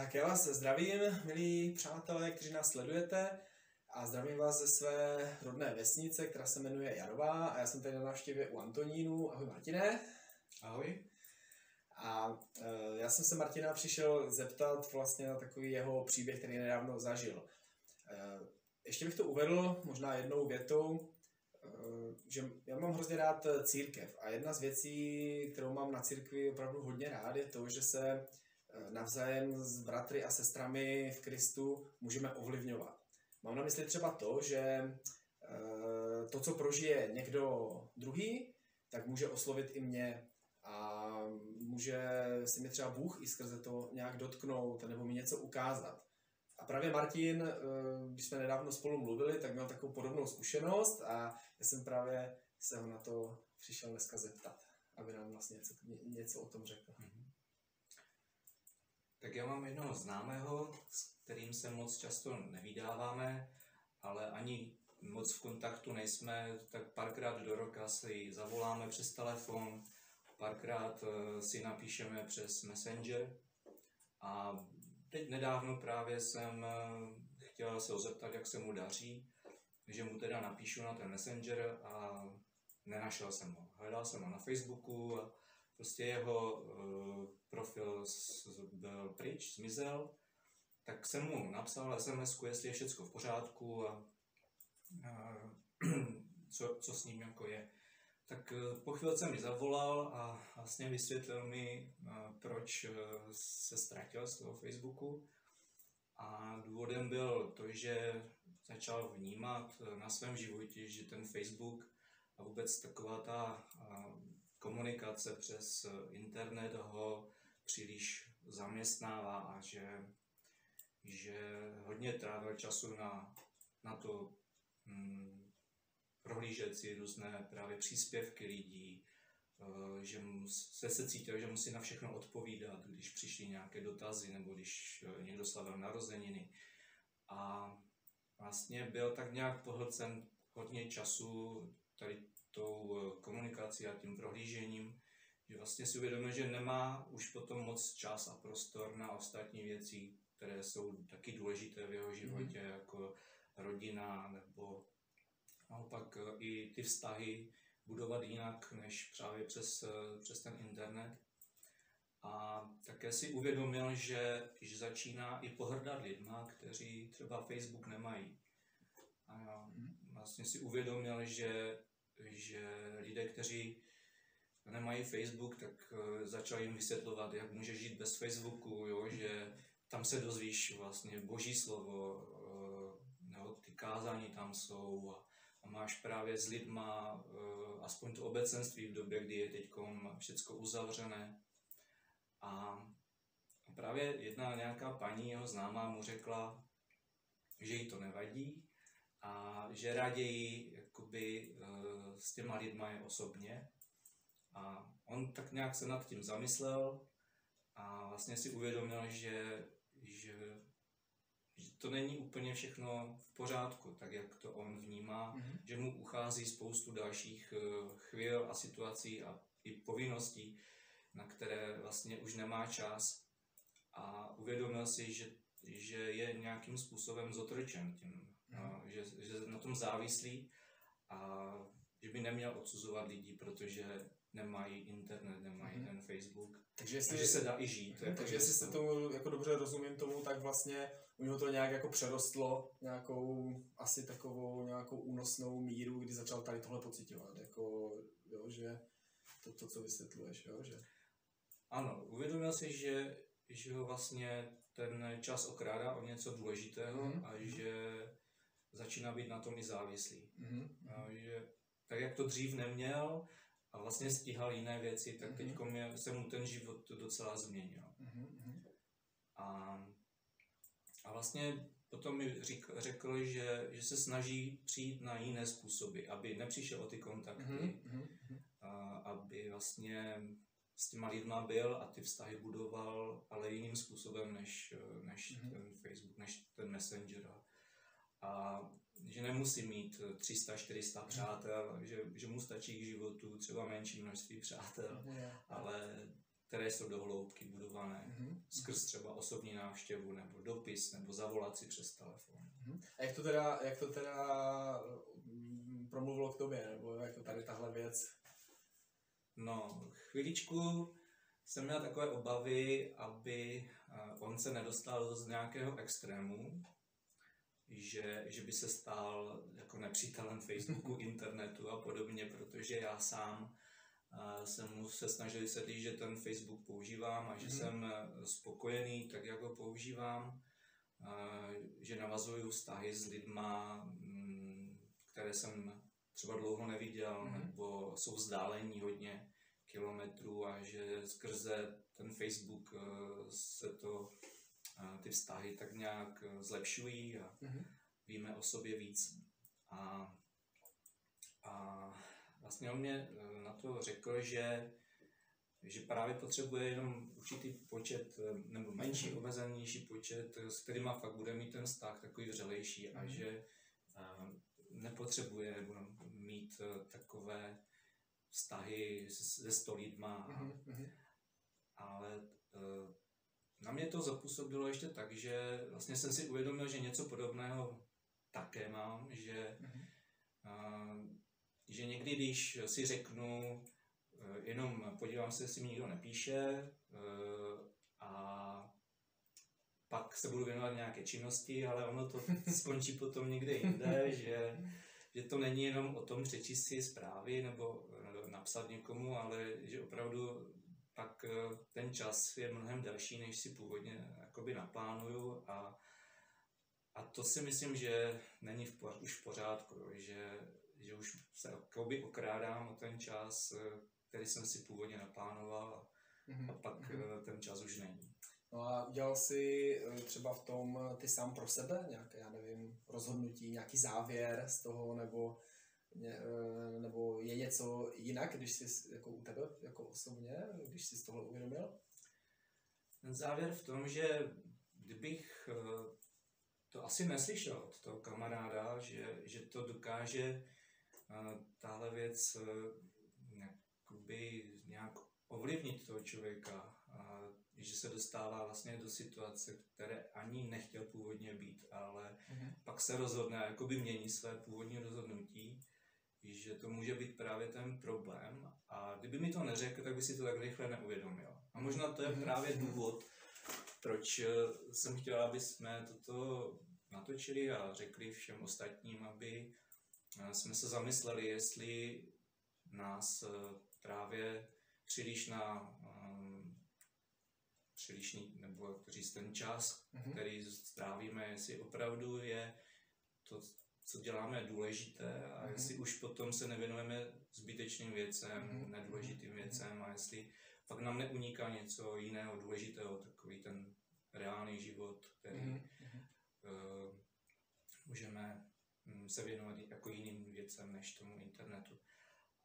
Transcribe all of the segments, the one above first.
Tak já vás zdravím, milí přátelé, kteří nás sledujete a zdravím vás ze své rodné vesnice, která se jmenuje Jarová a já jsem tady na návštěvě u Antonínu. Ahoj Martine. Ahoj. A e, já jsem se Martina přišel zeptat vlastně na takový jeho příběh, který nedávno zažil. E, ještě bych to uvedl možná jednou větou, e, že já mám hrozně rád církev a jedna z věcí, kterou mám na církvi opravdu hodně rád, je to, že se navzájem s bratry a sestrami v Kristu můžeme ovlivňovat. Mám na mysli třeba to, že eh, to, co prožije někdo druhý, tak může oslovit i mě a může si mi třeba Bůh i skrze to nějak dotknout nebo mi něco ukázat. A právě Martin, eh, když jsme nedávno spolu mluvili, tak měl takovou podobnou zkušenost a já jsem právě se ho na to přišel dneska zeptat, aby nám vlastně něco, něco o tom řekl. Mm-hmm. Tak já mám jednoho známého, s kterým se moc často nevydáváme, ale ani moc v kontaktu nejsme, tak párkrát do roka si zavoláme přes telefon, párkrát eh, si napíšeme přes Messenger a teď nedávno právě jsem eh, chtěl se ho zeptat, jak se mu daří, že mu teda napíšu na ten Messenger a nenašel jsem ho. Hledal jsem ho na Facebooku a prostě jeho uh, profil byl pryč, zmizel, tak jsem mu napsal sms jestli je všechno v pořádku a, a co, co s ním jako je. Tak uh, po chvilce mi zavolal a vlastně vysvětlil mi, uh, proč se ztratil z toho Facebooku. A důvodem byl to, že začal vnímat na svém životě, že ten Facebook a vůbec taková ta komunikace přes internet ho příliš zaměstnává a že, že hodně trávil času na, na to hm, prohlížet si různé právě příspěvky lidí, eh, že se, se cítil, že musí na všechno odpovídat, když přišly nějaké dotazy nebo když eh, někdo slavil narozeniny. A vlastně byl tak nějak pohlcen hodně času tady tou eh, komunikací a tím prohlížením, že vlastně si uvědomil, že nemá už potom moc čas a prostor na ostatní věci, které jsou taky důležité v jeho životě, mm. jako rodina nebo naopak eh, i ty vztahy budovat jinak než právě přes, eh, přes ten internet. A také si uvědomil, že, že začíná i pohrdat lidma, kteří třeba Facebook nemají. A mhm. vlastně si uvědomil, že že lidé, kteří nemají Facebook, tak uh, začali jim vysvětlovat, jak může žít bez Facebooku, jo, že tam se dozvíš vlastně boží slovo, uh, nebo ty kázání tam jsou a, a máš právě s lidma uh, aspoň to obecenství v době, kdy je teď všechno uzavřené. A právě jedna nějaká paní, jeho známá, mu řekla, že jí to nevadí a že raději jakoby, s těma lidma je osobně. A on tak nějak se nad tím zamyslel a vlastně si uvědomil, že, že, že to není úplně všechno v pořádku, tak jak to on vnímá, mm-hmm. že mu uchází spoustu dalších eh, chvíl a situací a i povinností, na které vlastně už nemá čas. A uvědomil si, že, že je nějakým způsobem zotročen tím, mm-hmm. že, že na tom závislí a že by neměl odsuzovat lidi, protože nemají internet, nemají mm-hmm. ten Facebook. Takže jestli, že se dá i žít. Mm, takže jestli se tomu jako dobře rozumím tomu, tak vlastně u něho to nějak jako přerostlo nějakou asi takovou nějakou únosnou míru, kdy začal tady tohle pocitovat, jako jo, že to, to co vysvětluješ, jo, že... Ano, uvědomil si, že, že ho vlastně ten čas okrádá o něco důležitého mm-hmm. a že začíná být na tom i závislý. Mm-hmm. A že tak, jak to dřív neměl a vlastně stíhal jiné věci, tak mm-hmm. teď se mu ten život docela změnil. Mm-hmm. A, a vlastně potom mi řík, řekl, že, že se snaží přijít na jiné způsoby, aby nepřišel o ty kontakty, mm-hmm. a, aby vlastně s těma lidma byl a ty vztahy budoval, ale jiným způsobem než, než mm-hmm. ten Facebook, než ten Messenger a, a že nemusí mít 300-400 mhm. přátel, že, že mu stačí k životu třeba menší množství přátel, ale které jsou do hloubky budované Mhm. skrz třeba osobní návštěvu, nebo dopis, nebo zavolat si přes telefon. Mhm. A jak to teda, jak to teda mm, promluvilo k tobě, nebo jak to tady tahle věc? No, chviličku jsem měl takové obavy, aby eh, on se nedostal z nějakého extrému, že, že by se stal jako nepřítelem Facebooku, internetu a podobně, protože já sám jsem mu se snažil vysvětlit, že ten Facebook používám a že Mhm. jsem eh, spokojený tak, jak ho používám, že navazuju vztahy s lidma, mm, které jsem třeba dlouho neviděl, Mhm. nebo jsou vzdálení hodně kilometrů a že skrze ten Facebook eh, se to, ty vztahy tak nějak eh, zlepšují a Mhm. víme o sobě víc. A, a vlastně on mě eh, na to řekl, že, že právě potřebuje jenom určitý počet, eh, nebo menší, omezenější počet, s kterýma fakt bude mít ten vztah takový vřelejší a Mhm. že nepotřebuje nebo mít eh, takové vztahy se sto lidma a Mhm. Mhm. ale na mě to zapůsobilo ještě tak, že vlastně jsem si uvědomil, že něco podobného také mám, že, Mhm. eh, že někdy, když si řeknu, eh, jenom podívám se, jestli mi nikdo nepíše eh, a pak se budu věnovat nějaké činnosti, ale ono to skončí potom někde jinde, že, že to není jenom o tom přečíst si zprávy nebo napsat někomu, ale že opravdu pak eh, ten čas je mnohem delší, než si původně jakoby naplánuju a, a to si myslím, že není v, poř- už v pořádku, že, že už se jakoby okrádám o ten čas, eh, který jsem si původně naplánoval Mhm. a pak Mhm. eh, ten čas už není. No a udělal jsi třeba v tom ty sám pro sebe nějaké, já nevím, rozhodnutí, nějaký závěr z toho, nebo, nebo je něco jinak, když jsi jako u tebe, jako osobně, když jsi z tohle uvědomil? Ten závěr v tom, že kdybych eh, to asi neslyšel od toho kamaráda, že, že to dokáže eh, tahle věc eh, jakoby nějak ovlivnit toho člověka, a že se dostává vlastně do situace, které ani nechtěl původně být, ale Mhm. pak se rozhodne a jakoby mění své původní rozhodnutí, že to může být právě ten problém a kdyby mi to neřekl, tak by si to tak rychle neuvědomil. A možná to je Mhm. právě důvod, proč eh, jsem chtěl, aby jsme toto natočili a řekli všem ostatním, aby eh, jsme se zamysleli, jestli nás eh, právě příliš na um, přílišný, nebo jak to říct, ten čas, Mhm. který strávíme, jestli opravdu je to, co děláme, důležité a Mhm. jestli už potom se nevěnujeme zbytečným věcem, Mhm. nedůležitým Mhm. věcem a jestli fakt nám neuniká něco jiného důležitého, takový ten reálný život, který Mhm. Mhm. uh, můžeme mm, se věnovat jako jiným věcem než tomu internetu.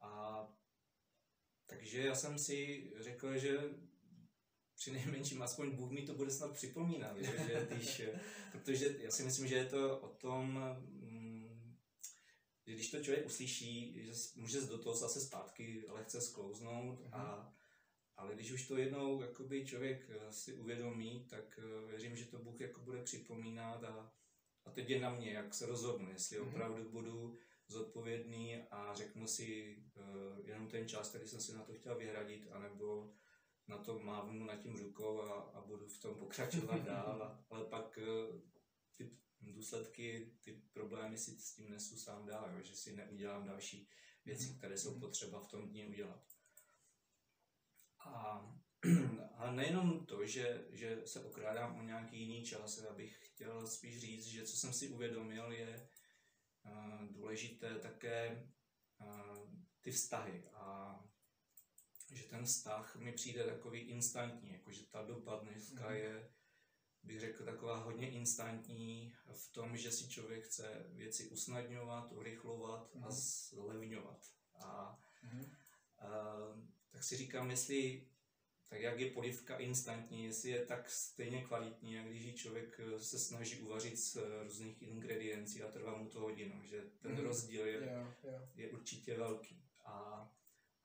A takže já jsem si řekl, že při nejmenším aspoň Bůh mi to bude snad připomínat, že, že když, protože já si myslím, že je to o tom, když to člověk uslyší, že může do toho zase zpátky lehce sklouznout, Mhm. a, ale když už to jednou jakoby člověk eh, si uvědomí, tak eh, věřím, že to Bůh jako bude připomínat a, a teď je na mě, jak se rozhodnu, jestli Mhm. opravdu budu zodpovědný a řeknu si uh, jenom ten čas, který jsem si na to chtěl vyhradit, anebo na to mávnu nad tím rukou a, a budu v tom pokračovat dál, a, ale pak uh, ty důsledky, ty problémy si s tím nesu sám dál, jo, že si neudělám další věci, které jsou Mhm. potřeba v tom dni udělat. A, a nejenom to, že, že se okrádám o nějaký jiný čas, já bych chtěl spíš říct, že co jsem si uvědomil, je uh, důležité také uh, ty vztahy a že ten vztah mi přijde takový instantní, jakože ta doba dneska Mhm. je, bych řekl, taková hodně instantní v tom, že si člověk chce věci usnadňovat, urychlovat a Mhm. zlevňovat. A Mhm. Uh, tak si říkám, jestli tak jak je polivka instantní, jestli je tak stejně kvalitní, jak když ji člověk eh, se snaží uvařit z eh, různých ingrediencí a trvá mu to hodinu, že ten Mhm. rozdíl je, Jo, jo. je určitě velký. A,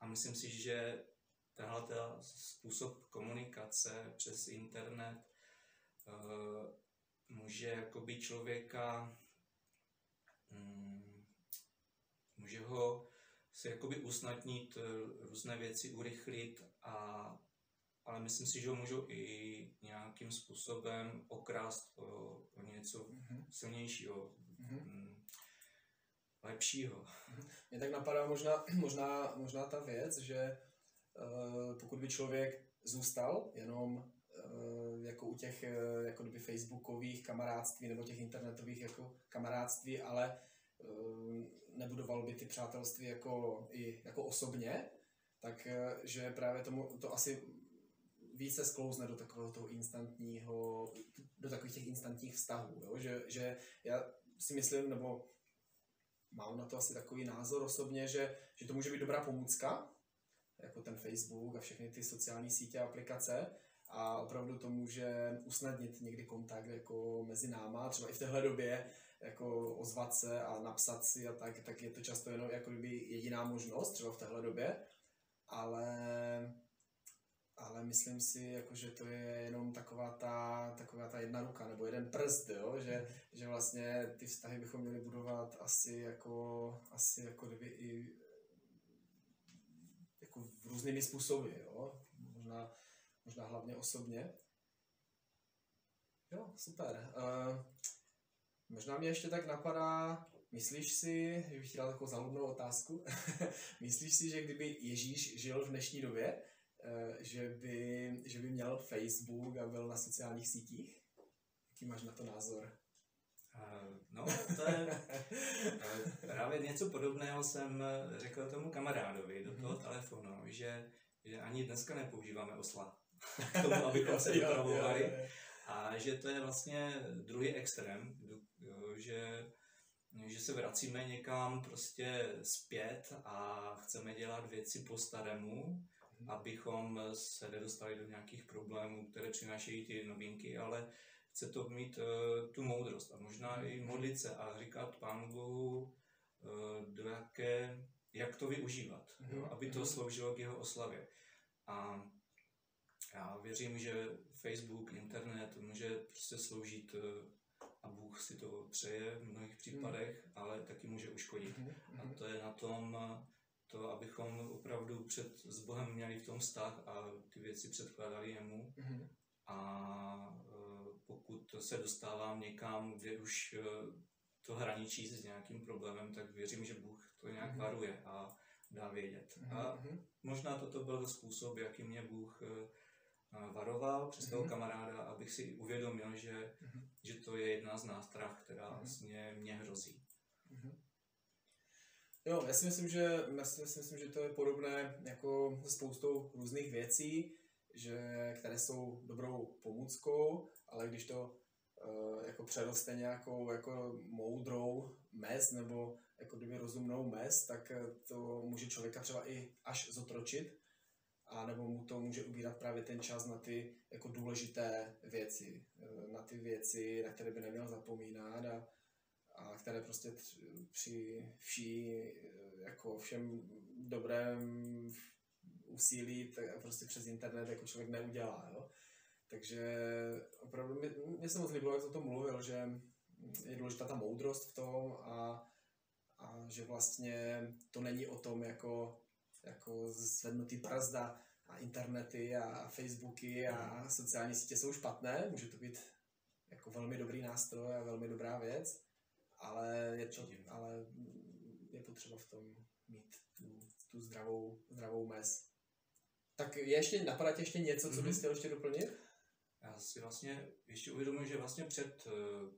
a myslím si, že tenhle způsob komunikace přes internet může jakoby člověka um, může ho se jakoby usnadnit různé věci, urychlit a ale myslím si, že ho můžou i nějakým způsobem okrást o, o něco mm-hmm. silnějšího, mm-hmm. lepšího. Mm-hmm. Mě tak napadá možná, možná, možná ta věc, že uh, pokud by člověk zůstal jenom jako u těch uh, jako kdyby facebookových kamarádství nebo těch internetových jako kamarádství, ale uh, nebudoval by ty přátelství jako, i, jako osobně, tak že právě tomu to asi více sklouzne do takového toho instantního, do takových těch instantních vztahů, jo? Že, že já si myslím, nebo mám na to asi takový názor osobně, že, že to může být dobrá pomůcka, jako ten Facebook a všechny ty sociální sítě a aplikace, a opravdu to může usnadnit někdy kontakt jako mezi náma, třeba i v téhle době, jako ozvat se a napsat si a tak, tak je to často jenom jako kdyby jediná možnost, třeba v téhle době, ale ale myslím si, jako, že to je jenom taková ta, taková ta jedna ruka nebo jeden prst, jo? Že, že vlastně ty vztahy bychom měli budovat asi jako, asi jako kdyby i jako různými způsoby, jo? Možná, možná hlavně osobně. Jo, super. Uh, možná mě ještě tak napadá, myslíš si, že bych ti dal takovou zaludnou otázku, myslíš si, že kdyby Ježíš žil v dnešní době, Eh, že by, že by měl Facebook a byl na sociálních sítích? Jaký máš na to názor? Uh, no, to je uh, právě něco podobného jsem řekl tomu kamarádovi do toho mm-hmm. telefonu, že, že ani dneska nepoužíváme osla k tomu, abychom se vypravovali a že to je vlastně druhý extrém, že že se vracíme někam prostě zpět a chceme dělat věci po starému Mhm. abychom se nedostali do nějakých problémů, které přinášejí ty novinky, ale chce to mít uh, tu moudrost a možná i mhm. modlit se a říkat Pánu Bohu, uh, do jaké, jak to využívat, mm-hmm. jo, aby to sloužilo k jeho oslavě. A já věřím, že Facebook, internet může prostě sloužit uh, a Bůh si to přeje v mnohých případech, mm. ale taky může uškodit. Mm-hmm. A to je na tom, to, abychom opravdu před, s Bohem měli v tom vztah a ty věci předkládali jemu. Mm-hmm. A e, pokud se dostávám někam, kde už to hraničí s nějakým problémem, tak věřím, že Bůh to nějak mm-hmm. varuje a dá vědět. Mm-hmm. A možná toto byl způsob, jaký mě Bůh varoval přes toho mm-hmm. kamaráda, abych si uvědomil, že, mm-hmm. že to je jedna z nástrah, která mm-hmm. vlastně mě hrozí. Mm-hmm. Jo, já si myslím, že, já si myslím, že to je podobné jako se spoustou různých věcí, že, které jsou dobrou pomůckou, ale když to uh, jako přeroste nějakou jako moudrou mez nebo jako kdyby rozumnou mez, tak to může člověka třeba i až zotročit, a nebo mu to může ubírat právě ten čas na ty jako důležité věci, eh, na ty věci, na které by neměl zapomínat a, a které prostě při vší jako všem dobrém úsilí tak prostě přes internet jako člověk neudělá, jo. Takže opravdu mě, se moc líbilo, jak to tom mluvil, že je důležitá ta moudrost v tom a, a že vlastně to není o tom jako, jako zvednutý brzda a internety a Facebooky a sociální sítě jsou špatné, může to být jako velmi dobrý nástroj a velmi dobrá věc, ale je, to, ale je potřeba v tom mít tu, tu zdravou, zdravou mez. Tak je ještě, napadá tě ještě něco, co bys mhm. chtěl ještě doplnit? Já si vlastně ještě uvědomuji, že vlastně před uh,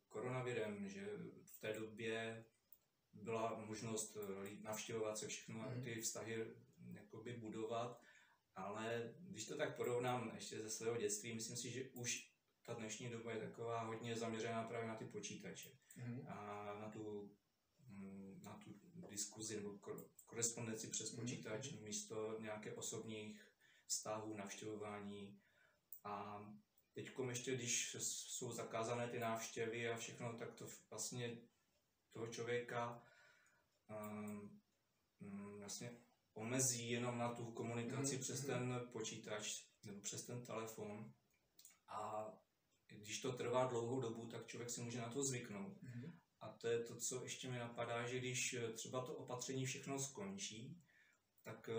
koronavirem, že v té době byla možnost uh, navštěvovat se všechno a mhm. ty vztahy jakoby budovat, ale když to tak porovnám ještě ze svého dětství, myslím si, že už ta dnešní doba je taková hodně zaměřená právě na ty počítače mm-hmm. a na tu, mm, na tu diskuzi nebo korespondenci přes mhm. počítač mm-hmm. místo nějaké osobních vztahů, navštěvování. A teď ještě, když jsou zakázané ty návštěvy a všechno, tak to vlastně toho člověka um, vlastně omezí jenom na tu komunikaci Mhm, přes mhm. ten počítač nebo přes ten telefon a když to trvá dlouhou dobu, tak člověk si může na to zvyknout. Mhm. A to je to, co ještě mi napadá, že když eh, třeba to opatření všechno skončí, tak eh,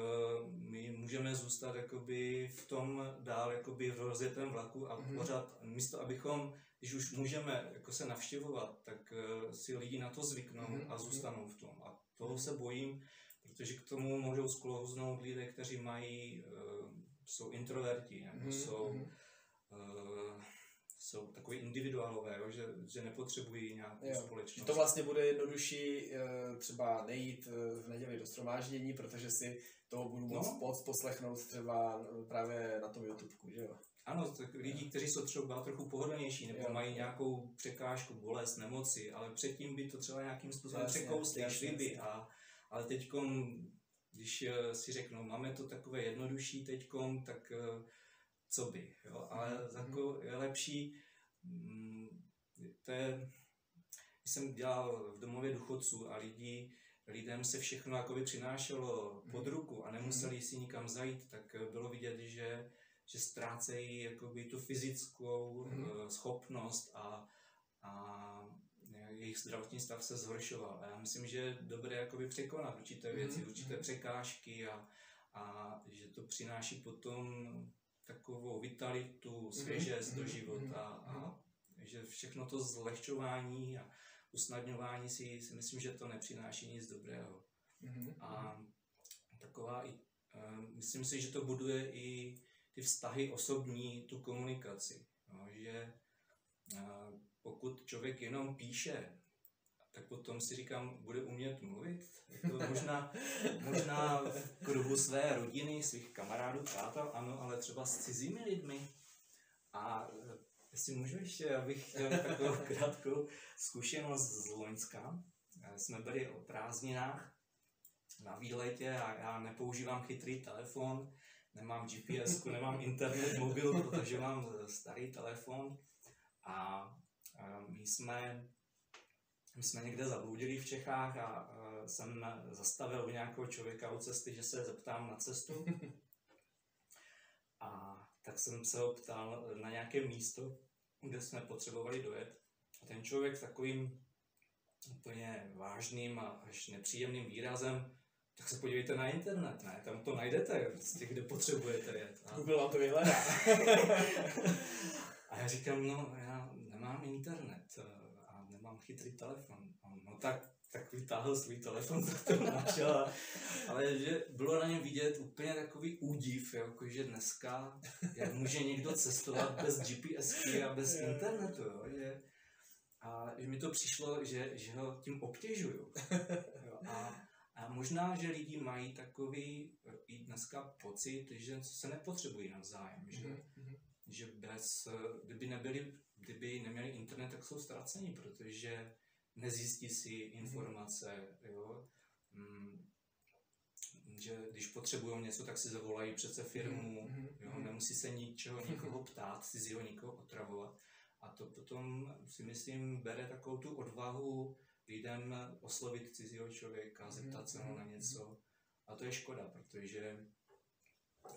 my můžeme zůstat jakoby v tom dál jakoby v rozjetém vlaku a Mhm. pořád, místo abychom, když už můžeme jako se navštěvovat, tak eh, si lidi na to zvyknou Mhm, a mhm. zůstanou v tom. A toho se bojím, protože k tomu můžou sklouznout lidé, kteří mají, eh, jsou introverti, nebo Mhm, jsou mhm. eh, jsou takový individuálové, jo, že, že nepotřebují nějakou Jo, společnost. Že to vlastně bude jednodušší eh, třeba nejít v neděli do stromáždění, protože si toho budu moc, No. moc poslechnout třeba právě na tom YouTubeku, že jo? Ano, tak lidi, kteří jsou třeba trochu pohodlnější, nebo Jo. mají nějakou překážku, bolest, nemoci, ale předtím by to třeba nějakým způsobem překousli, šli by. A, ale teď, když eh, si řeknou, máme to takové jednodušší teď, tak eh, co by. Jo? Ale Mhm, jako je lepší, mm, to je, když jsem dělal v domově důchodců a lidi, lidem se všechno jakoby přinášelo pod Mhm. ruku a nemuseli si nikam zajít, tak eh, bylo vidět, že, že ztrácejí jakoby tu fyzickou Mhm. eh, schopnost a, a jejich zdravotní stav se zhoršoval. A já myslím, že je dobré jakoby překonat určité věci, Mhm, určité mhm. překážky a, a že to přináší potom takovou vitalitu, svěžest do mhm, života mhm, a že všechno to zlehčování a usnadňování si, si myslím, že to nepřináší nic dobrého. Mhm. A taková i, eh, myslím si, že to buduje i ty vztahy osobní, tu komunikaci. No, že eh, pokud člověk jenom píše, tak potom si říkám, bude umět mluvit. Jako možná, možná v kruhu své rodiny, svých kamarádů, přátel, ano, ale třeba s cizími lidmi. A eh, jestli můžu ještě, abych chtěl takovou krátkou zkušenost z Loňska. Eh, Jsme byli o prázdninách na výletě a já nepoužívám chytrý telefon, nemám GPS, nemám internet, mobil, protože mám eh, starý telefon a my jsme, my jsme někde zabloudili v Čechách a eh, jsem zastavil u nějakého člověka u cesty, že se zeptám na cestu. A tak jsem se ho ptal na nějaké místo, kde jsme potřebovali dojet. A ten člověk takovým úplně vážným a až nepříjemným výrazem, tak se podívejte na internet, ne? Tam to najdete, prostě, kde potřebujete jet. A, Google vám to vyhledá. a já říkám, no já nemám internet eh, a nemám chytrý telefon. On, No tak, tak vytáhl svůj telefon, tak to našel. a- Ale že bylo na něm vidět úplně takový údiv, jako že dneska, jak může někdo cestovat bez GPSky a bez internetu, jo? Že, a že mi to přišlo, že, že ho tím obtěžuju. Jo? A, a možná, že lidi mají takový i dneska pocit, že se nepotřebují navzájem, že, Mhm, mhm. že bez, eh, kdyby nebyli, kdyby neměli internet, tak jsou ztraceni, protože nezjistí si informace, jo. Mm, že když potřebují něco, tak si zavolají přece firmu, Mhm, jo, mhm. nemusí se ničeho nikoho ptát, cizího nikoho otravovat. A to potom si myslím bere takovou tu odvahu lidem oslovit cizího člověka, zeptat se ho na mhm, něco. A to je škoda, protože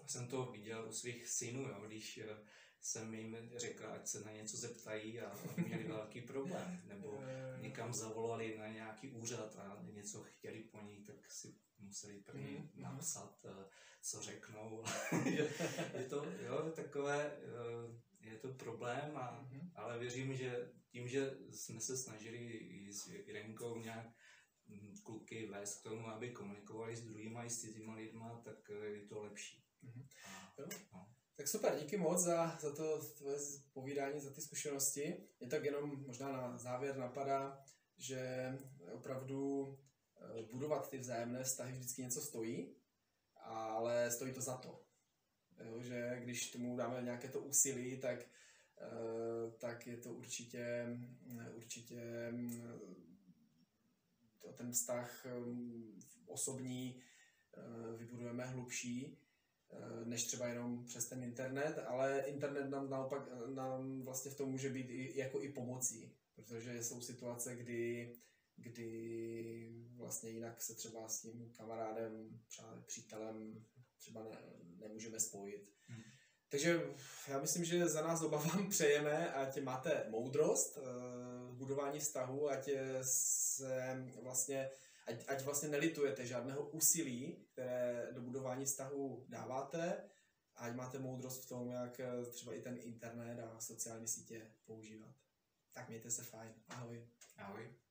jsem to viděl u svých synů, jo, když eh, jsem jim řekl, ať se na něco zeptají a měli velký problém. Nebo Eh, někam zavolali na nějaký úřad a něco chtěli po ní, tak si museli první Mhm, mhm. napsat, eh, co řeknou. Je- to jo, takové, eh, je to problém, a, Mhm. ale věřím, že tím, že jsme se snažili i s Irenkou nějak mm, kluky vést k tomu, aby komunikovali s druhýma i s cizíma lidma, tak je to lepší. Mhm. A, Jo. no. Tak super, díky moc za, za to tvoje povídání, za ty zkušenosti. Mě tak jenom možná na závěr napadá, že opravdu eh, budovat ty vzájemné vztahy vždycky něco stojí, ale stojí to za to. Jo, že když tomu dáme nějaké to úsilí, tak, eh, tak je to určitě, určitě mm, to- ten vztah mm, osobní eh, vybudujeme hlubší eh, než třeba jenom přes ten internet, ale internet nám naopak nám vlastně v tom může být i, jako i pomocí, protože jsou situace, kdy, kdy vlastně jinak se třeba s tím kamarádem, třeba přítelem třeba ne, nemůžeme spojit. Hmm. Takže já myslím, že za nás oba vám přejeme, ať máte moudrost v budování vztahu, ať se vlastně ať, ať vlastně nelitujete žádného úsilí, které do budování vztahu dáváte, ať máte moudrost v tom, jak eh, třeba i ten internet a sociální sítě používat. Tak mějte se fajn. Ahoj. Ahoj.